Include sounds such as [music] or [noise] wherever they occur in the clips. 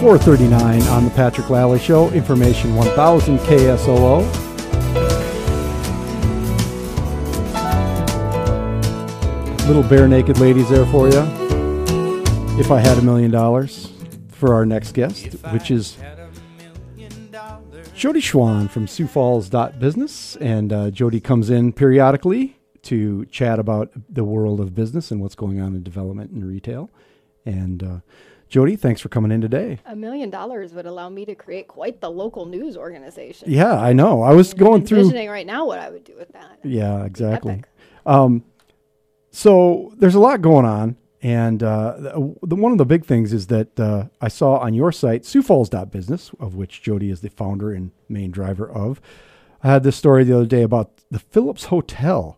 439 on the Patrick Lally Show, information 1000 KSOO. Little Barenaked Ladies there for you. If I had a million dollars for our next guest, which is Jodi Schwan from Sioux Falls Business, and uh, Jodi comes in periodically to chat about the world of business and what's going on in development and retail. And uh, Jodi, thanks for coming in today. A million dollars would allow me to create quite the local news organization. Yeah, I know. I was going through. envisioning right now what I would do with that. Yeah, exactly. Um, so there's a lot going on, and uh, the, the, one of the big things is that uh, I saw on your site, Sioux Falls Business, of which Jodi is the founder and main driver of. I had this story the other day about the Phillips Hotel.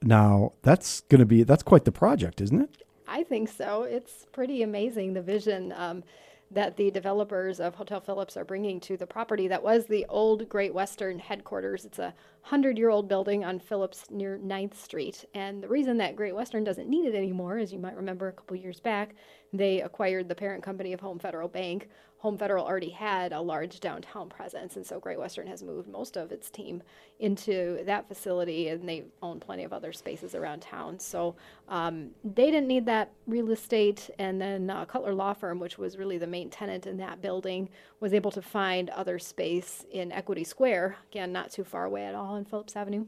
Now that's going to be that's quite the project, isn't it? I think so. It's pretty amazing the vision um, that the developers of Hotel Phillips are bringing to the property that was the old Great Western headquarters. It's a hundred year old building on Phillips near 9th Street. And the reason that Great Western doesn't need it anymore, as you might remember a couple years back, they acquired the parent company of Home Federal Bank. Home Federal already had a large downtown presence, and so Great Western has moved most of its team into that facility, and they own plenty of other spaces around town. So um, they didn't need that real estate, and then uh, Cutler Law Firm, which was really the main tenant in that building, was able to find other space in Equity Square, again, not too far away at all in Phillips Avenue.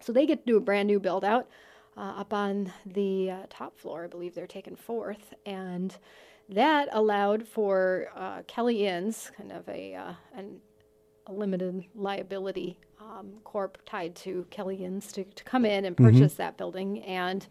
So they get to do a brand new build out uh, up on the uh, top floor. I believe they're taken fourth, and that allowed for uh, Kelly Inns, kind of a uh, an, a limited liability um, corp tied to Kelly Inns, to, to come in and purchase that building and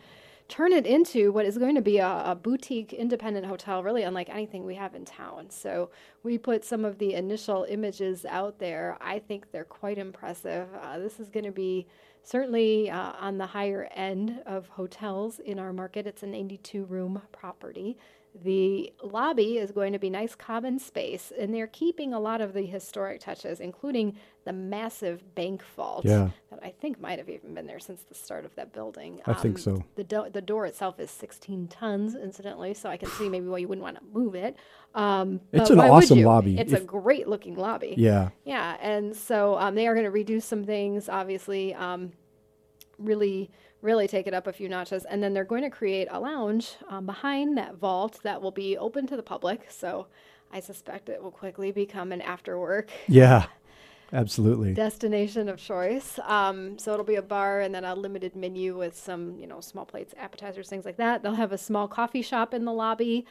turn it into what is going to be a, a, boutique independent hotel, really unlike anything we have in town. So we put some of the initial images out there. I think they're quite impressive. Uh, this is going to be certainly uh, on the higher end of hotels in our market. It's an 82 room property. The lobby is going to be nice common space, and they're keeping a lot of the historic touches, including the massive bank vault Yeah. that I think might have even been there since the start of that building. I think so. The, do- the door itself is 16 tons, incidentally, so I can see maybe why you wouldn't want to move it. Um, It's an awesome lobby. It's a great looking lobby. Yeah. Yeah, and so um, they are going to redo some things, obviously, um, really, really take it up a few notches. And then they're going to create a lounge um, behind that vault that will be open to the public. So I suspect it will quickly become an after work [laughs] Yeah. Absolutely. destination of choice. Um, so it'll be a bar and then a limited menu with some, you know, small plates, appetizers, things like that. They'll have a small coffee shop in the lobby,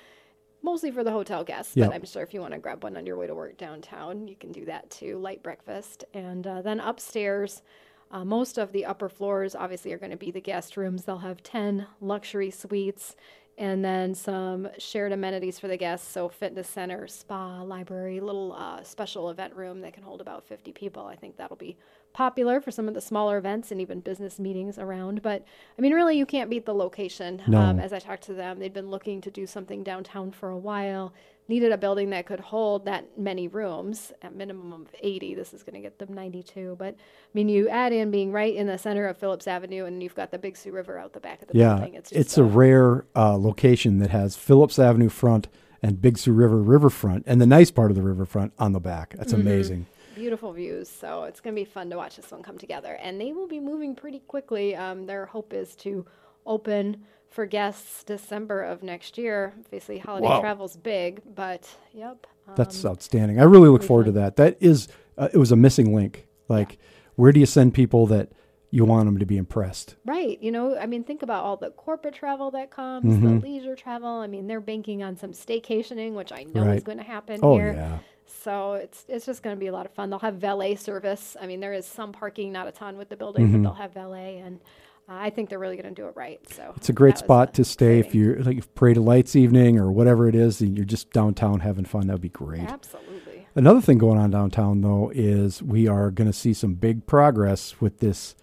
mostly for the hotel guests. Yep. But I'm sure if you want to grab one on your way to work downtown, you can do that too. Light breakfast, and uh, then upstairs. Uh, most of the upper floors obviously are going to be the guest rooms. They'll have 10 luxury suites and then some shared amenities for the guests. So, fitness center, spa, library, little uh, special event room that can hold about 50 people. I think that'll be popular for some of the smaller events and even business meetings around. But I mean, really, you can't beat the location. No. Um, as I talked to them, they've been looking to do something downtown for a while. Needed a building that could hold that many rooms, at minimum of 80. This is going to get them 92. But I mean, you add in being right in the center of Phillips Avenue, and you've got the Big Sioux River out the back of the Yeah. building. It's, just, a uh, rare uh, location that has Phillips Avenue front and Big Sioux River riverfront and the nice part of the riverfront on the back. That's Mm-hmm. amazing. beautiful views. So it's going to be fun to watch this one come together. And they will be moving pretty quickly. Um, their hope is to open for guests December of next year. Obviously, holiday Wow. travel's big, but yep. That's um, outstanding. I really look be forward to that. That is, uh, it was a missing link. Like, where do you send people that you want them to be impressed? Right. You know, I mean, think about all the corporate travel that comes, Mhm. the leisure travel. I mean, they're banking on some staycationing, which I know Right. is going to happen Oh here. yeah, So it's it's just going to be a lot of fun. They'll have valet service. I mean, there is some parking, not a ton with the building, but they'll have valet, and I think they're really going to do it right. So it's a great spot uh, to stay if you're like if Parade of Lights evening or whatever it is, and you're just downtown having fun. That'd be great. Absolutely. Another thing going on downtown though is we are going to see some big progress with this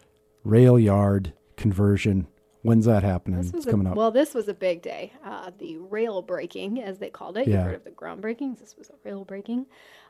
rail yard conversion. When's that happening? It's a, coming up. well. This was a big day. Uh, the rail breaking, as they called it. Yeah. You heard of the groundbreakings. This was a rail breaking.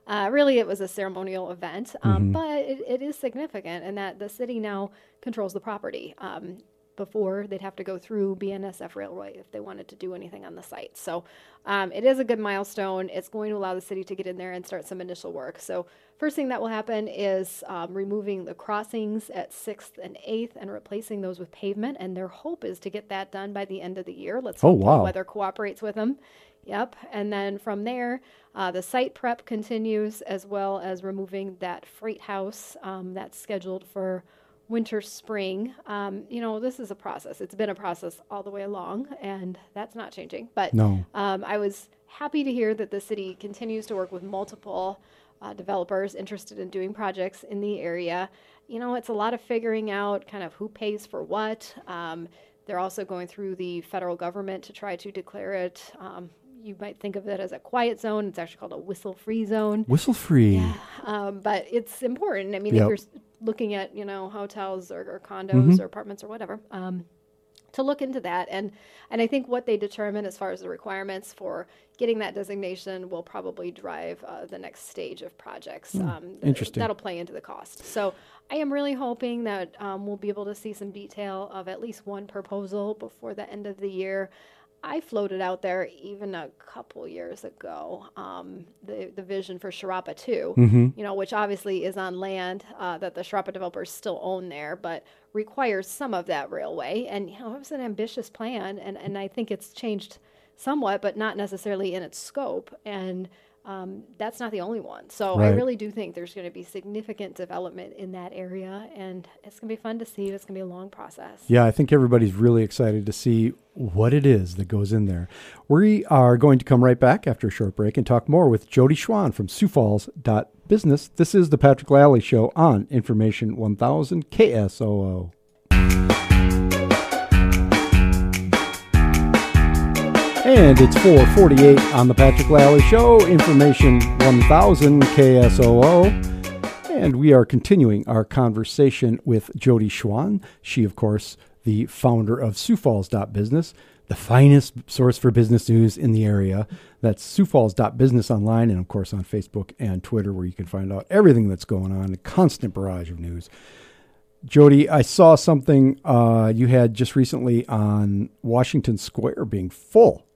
Uh, really, it was a ceremonial event, um, Mm-hmm. but it, it is significant in that the city now controls the property. Um, before they'd have to go through BNSF Railway if they wanted to do anything on the site. So um, it is a good milestone. It's going to allow the city to get in there and start some initial work. So first thing that will happen is um, removing the crossings at 6th and 8th and replacing those with pavement. And their hope is to get that done by the end of the year. Let's Oh, hope wow. the weather cooperates with them. Yep. And then from there, uh, the site prep continues as well as removing that freight house um, that's scheduled for winter spring. Um, you know, this is a process. It's been a process all the way along, and that's not changing. But No. um, I was happy to hear that the city continues to work with multiple uh, developers interested in doing projects in the area. You know, it's a lot of figuring out kind of who pays for what. Um, they're also going through the federal government to try to declare it. Um, you might think of it as a quiet zone. It's actually called a whistle-free zone. Whistle free. Um, but it's important. I mean, Yep. if you're looking at you know hotels or, or condos Mm-hmm. or apartments or whatever, um, to look into that and and I think what they determine as far as the requirements for getting that designation will probably drive uh, the next stage of projects. um, th- Hmm. interesting. That'll play into the cost. So I am really hoping that um, we'll be able to see some detail of at least one proposal before the end of the year. I floated out there even a couple years ago um, the the vision for Cherapa 2 you know, which obviously is on land uh, that the Cherapa developers still own there, but requires some of that railway. And you know, it was an ambitious plan, and and I think it's changed somewhat, but not necessarily in its scope. And um, that's not the only one. So I really do think there's going to be significant development in that area, and it's going to be fun to see. It's going to be a long process. Yeah, I think everybody's really excited to see what it is that goes in there. We are going to come right back after a short break and talk more with Jodi Schwan from Sioux Falls Business. This is the Patrick Lally Show on Information 1000 KSOO. And it's 448 on the Patrick Lally Show, Information 1000 KSOO. And we are continuing our conversation with Jodi Schwan. She, of course, the founder of Sioux Falls Business, the finest source for business news in the area. That's Sioux Falls Business online and, of course, on Facebook and Twitter, where you can find out everything that's going on, a constant barrage of news. Jodi, I saw something uh, you had just recently on Washington Square being full.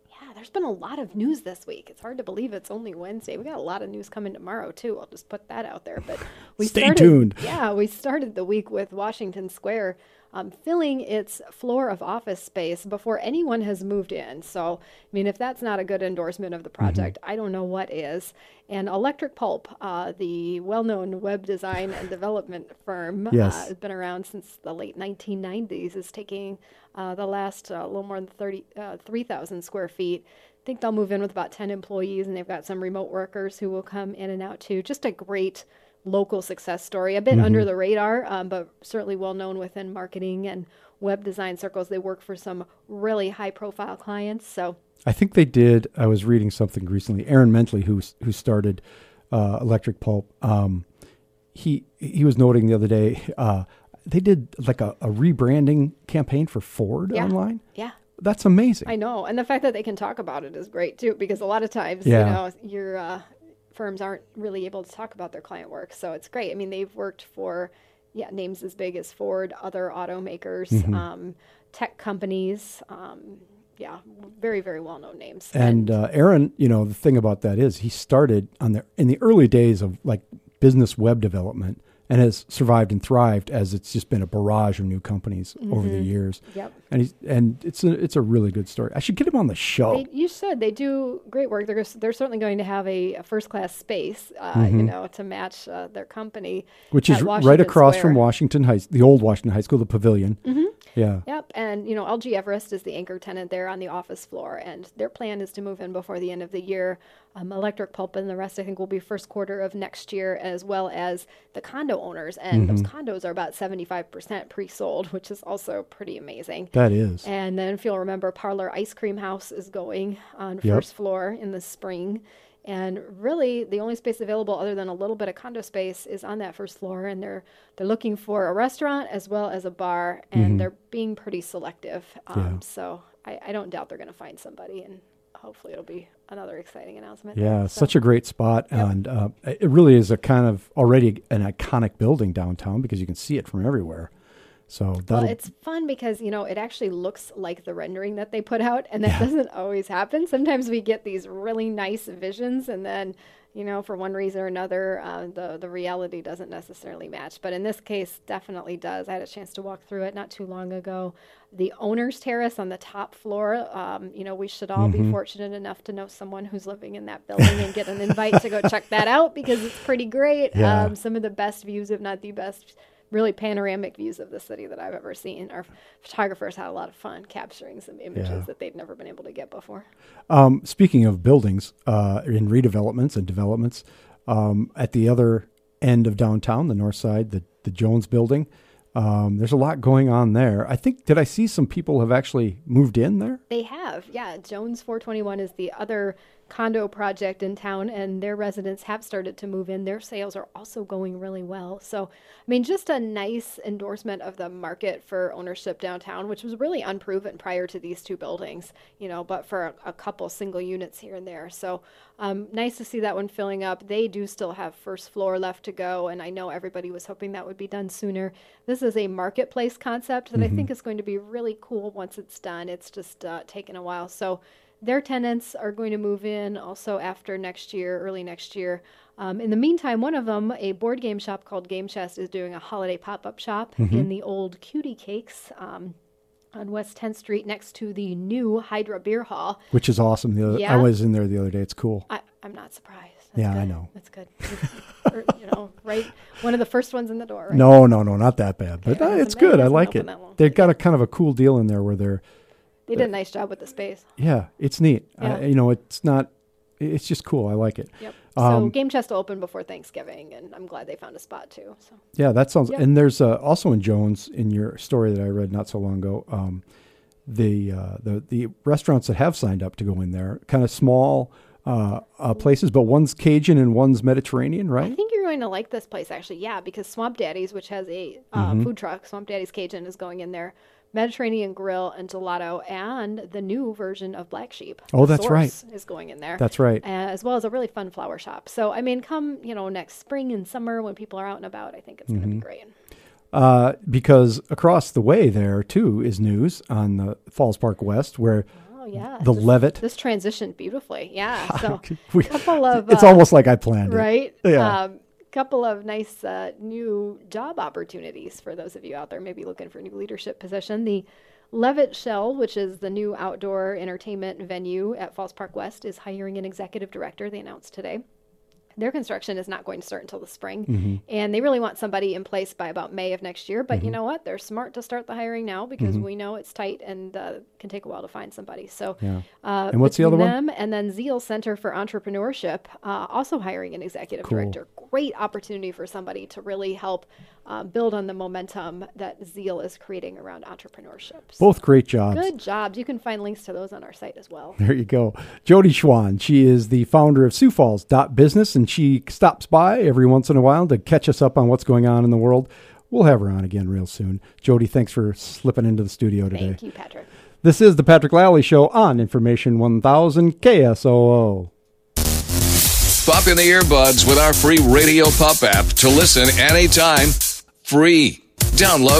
There's been a lot of news this week. It's hard to believe it's only Wednesday. We got a lot of news coming tomorrow too. I'll just put that out there. But we Stay started, tuned. Yeah, we started the week with Washington Square um, filling its floor of office space before anyone has moved in. So, I mean, if that's not a good endorsement of the Mm-hmm. project, I don't know what is. And Electric Pulp, uh, the well-known web design and development firm, Yes. uh, has been around since the late 1990s, is taking uh, the last uh, little more than 30, uh, 3,000 square feet. I think they'll move in with about 10 employees, and they've got some remote workers who will come in and out too. Just a great local success story, a bit under the radar, um, but certainly well known within marketing and web design circles. They work for some really high profile clients. So, I think they did. I was reading something recently. Aaron Mentele, who who started uh, Electric Pulp, um, he he was noting the other day uh, they did like a, a rebranding campaign for Ford Yeah. online. yeah. That's amazing. I know, and the fact that they can talk about it is great too, because a lot of times, Yeah. you know, your uh, firms aren't really able to talk about their client work, so it's great. I mean, they've worked for yeah names as big as Ford, other automakers, Mm-hmm. um, tech companies, um, yeah, very very well known names. And uh, Aaron, you know, the thing about that is he started on the in the early days of like business web development and has survived and thrived as it's just been a barrage of new companies over the years. Yep. And he's and it's a it's a really good story. I should get him on the show. They, you should. They do great work. They're they're certainly going to have a, a first class space, uh, you know, to match uh, their company, Mm-hmm. which is at right across Square. from Washington High, the old Washington High School, the Pavilion. Mm-hmm. Yeah, Yep, and you know LG Everist is the anchor tenant there on the office floor, and their plan is to move in before the end of the year. Um, Electric Pulp and the rest, I think, will be first quarter of next year, as well as the condo owners, and those Mm-hmm. condos are about seventy-five percent pre-sold, which is also pretty amazing. that is. And then, if you'll remember, Parlor Ice Cream House is going on first floor in the spring. And really, the only space available, other than a little bit of condo space, is on that first floor. And they're they're looking for a restaurant as well as a bar, and they're being pretty selective. Um, Mm-hmm. Yeah. So I, I don't doubt they're going to find somebody, and hopefully it'll be another exciting announcement. Yeah, there. So, such a great spot, and uh, it really is a kind of already an iconic building downtown because you can see it from everywhere. So Well, it's fun because you know it actually looks like the rendering that they put out, and that Yeah. doesn't always happen. Sometimes we get these really nice visions, and then you know for one reason or another, uh, the the reality doesn't necessarily match. But in this case, definitely does. I had a chance to walk through it not too long ago. The owner's terrace on the top floor. Um, you know, we should all Mm-hmm. be fortunate enough to know someone who's living in that building and get an invite to go check that out because it's pretty great. [laughs] Yeah. Um, some of the best views, if not the best really panoramic views of the city that I've ever seen. Our photographers had a lot of fun capturing some images Yeah. that they'd never been able to get before. Um, speaking of buildings uh, in redevelopments and developments, um, at the other end of downtown, the north side, the the Jones Building, um, there's a lot going on there. I think did I see some people have actually moved in there? They have, yeah. Jones 421 is the other condo project in town, and their residents have started to move in. Their sales are also going really well. So, I mean, just a nice endorsement of the market for ownership downtown, which was really unproven prior to these two buildings, you know, but for a, a couple single units here and there. So, um, nice to see that one filling up. They do still have first floor left to go, and I know everybody was hoping that would be done sooner. This is a marketplace concept that I think is going to be really cool once it's done. It's just uh, taken a while. So, their tenants are going to move in also after next year, early next year. Um, in the meantime, one of them, a board game shop called Game Chest, is doing a holiday pop up shop in the old Cutie Cakes um, on West 10th Street next to the new Hydra Beer Hall. Which is awesome. The other, I was in there the other day. It's cool. I, I'm not surprised. That's Yeah, I know. That's good. [laughs] Or, you know, right? One of the first ones in the door. Right? No, no, no, not that bad. But Okay, uh, it's good. I like it. They've got a kind of a cool deal in there where they're They did a nice job with the space. yeah, it's neat. Yeah. I, you know, it's not. It's just cool. I like it. Yep. Um, so Game Chest will open before Thanksgiving, and I'm glad they found a spot too. So. Yeah, that sounds. Yeah. And there's uh, also in Jones in your story that I read not so long ago. Um, the uh, the the restaurants that have signed up to go in there, kind of small uh, uh, places, but one's Cajun and one's Mediterranean, right? I think you're going to like this place actually. Yeah, because Swamp Daddy's, which has a uh, Mm-hmm. food truck, Swamp Daddy's Cajun is going in there. Mediterranean Grill and Gelato, and the new version of Black Sheep. Oh, that's right. Is going in there. That's right. uh, as well as a really fun flower shop. So, I mean, come you know next spring and summer when people are out and about, I think it's going to Mm-hmm. be great. Uh, because across the way there too is news on the Falls Park West, where Oh yeah, the this, Levitt. this transitioned beautifully. Yeah, [laughs] so we- couple of it's uh, almost like I planned it. right? Yeah. Um, couple of nice uh, new job opportunities for those of you out there maybe looking for a new leadership position. The Levitt Shell, which is the new outdoor entertainment venue at Falls Park West, is hiring an executive director. They announced today. Their construction is not going to start until the spring, Mm-hmm. and they really want somebody in place by about May of next year. But you know what? They're smart to start the hiring now because Mm-hmm. we know it's tight and uh, can take a while to find somebody. So, Yeah. uh, And what's the other between one? them and then Zeal Center for Entrepreneurship, uh, also hiring an executive Cool. director. Great opportunity for somebody to really help uh, build on the momentum that Zeal is creating around entrepreneurship. So Both great jobs. good jobs. You can find links to those on our site as well. There you go. Jodi Schwan. She is the founder of Sioux Falls Business, and she stops by every once in a while to catch us up on what's going on in the world. We'll have her on again real soon. Jodi, thanks for slipping into the studio today. Thank you, Patrick. This is the Patrick Lally Show on Information 1000 KSOO. Pop in the earbuds with our free Radio Pop app to listen anytime. Free. Download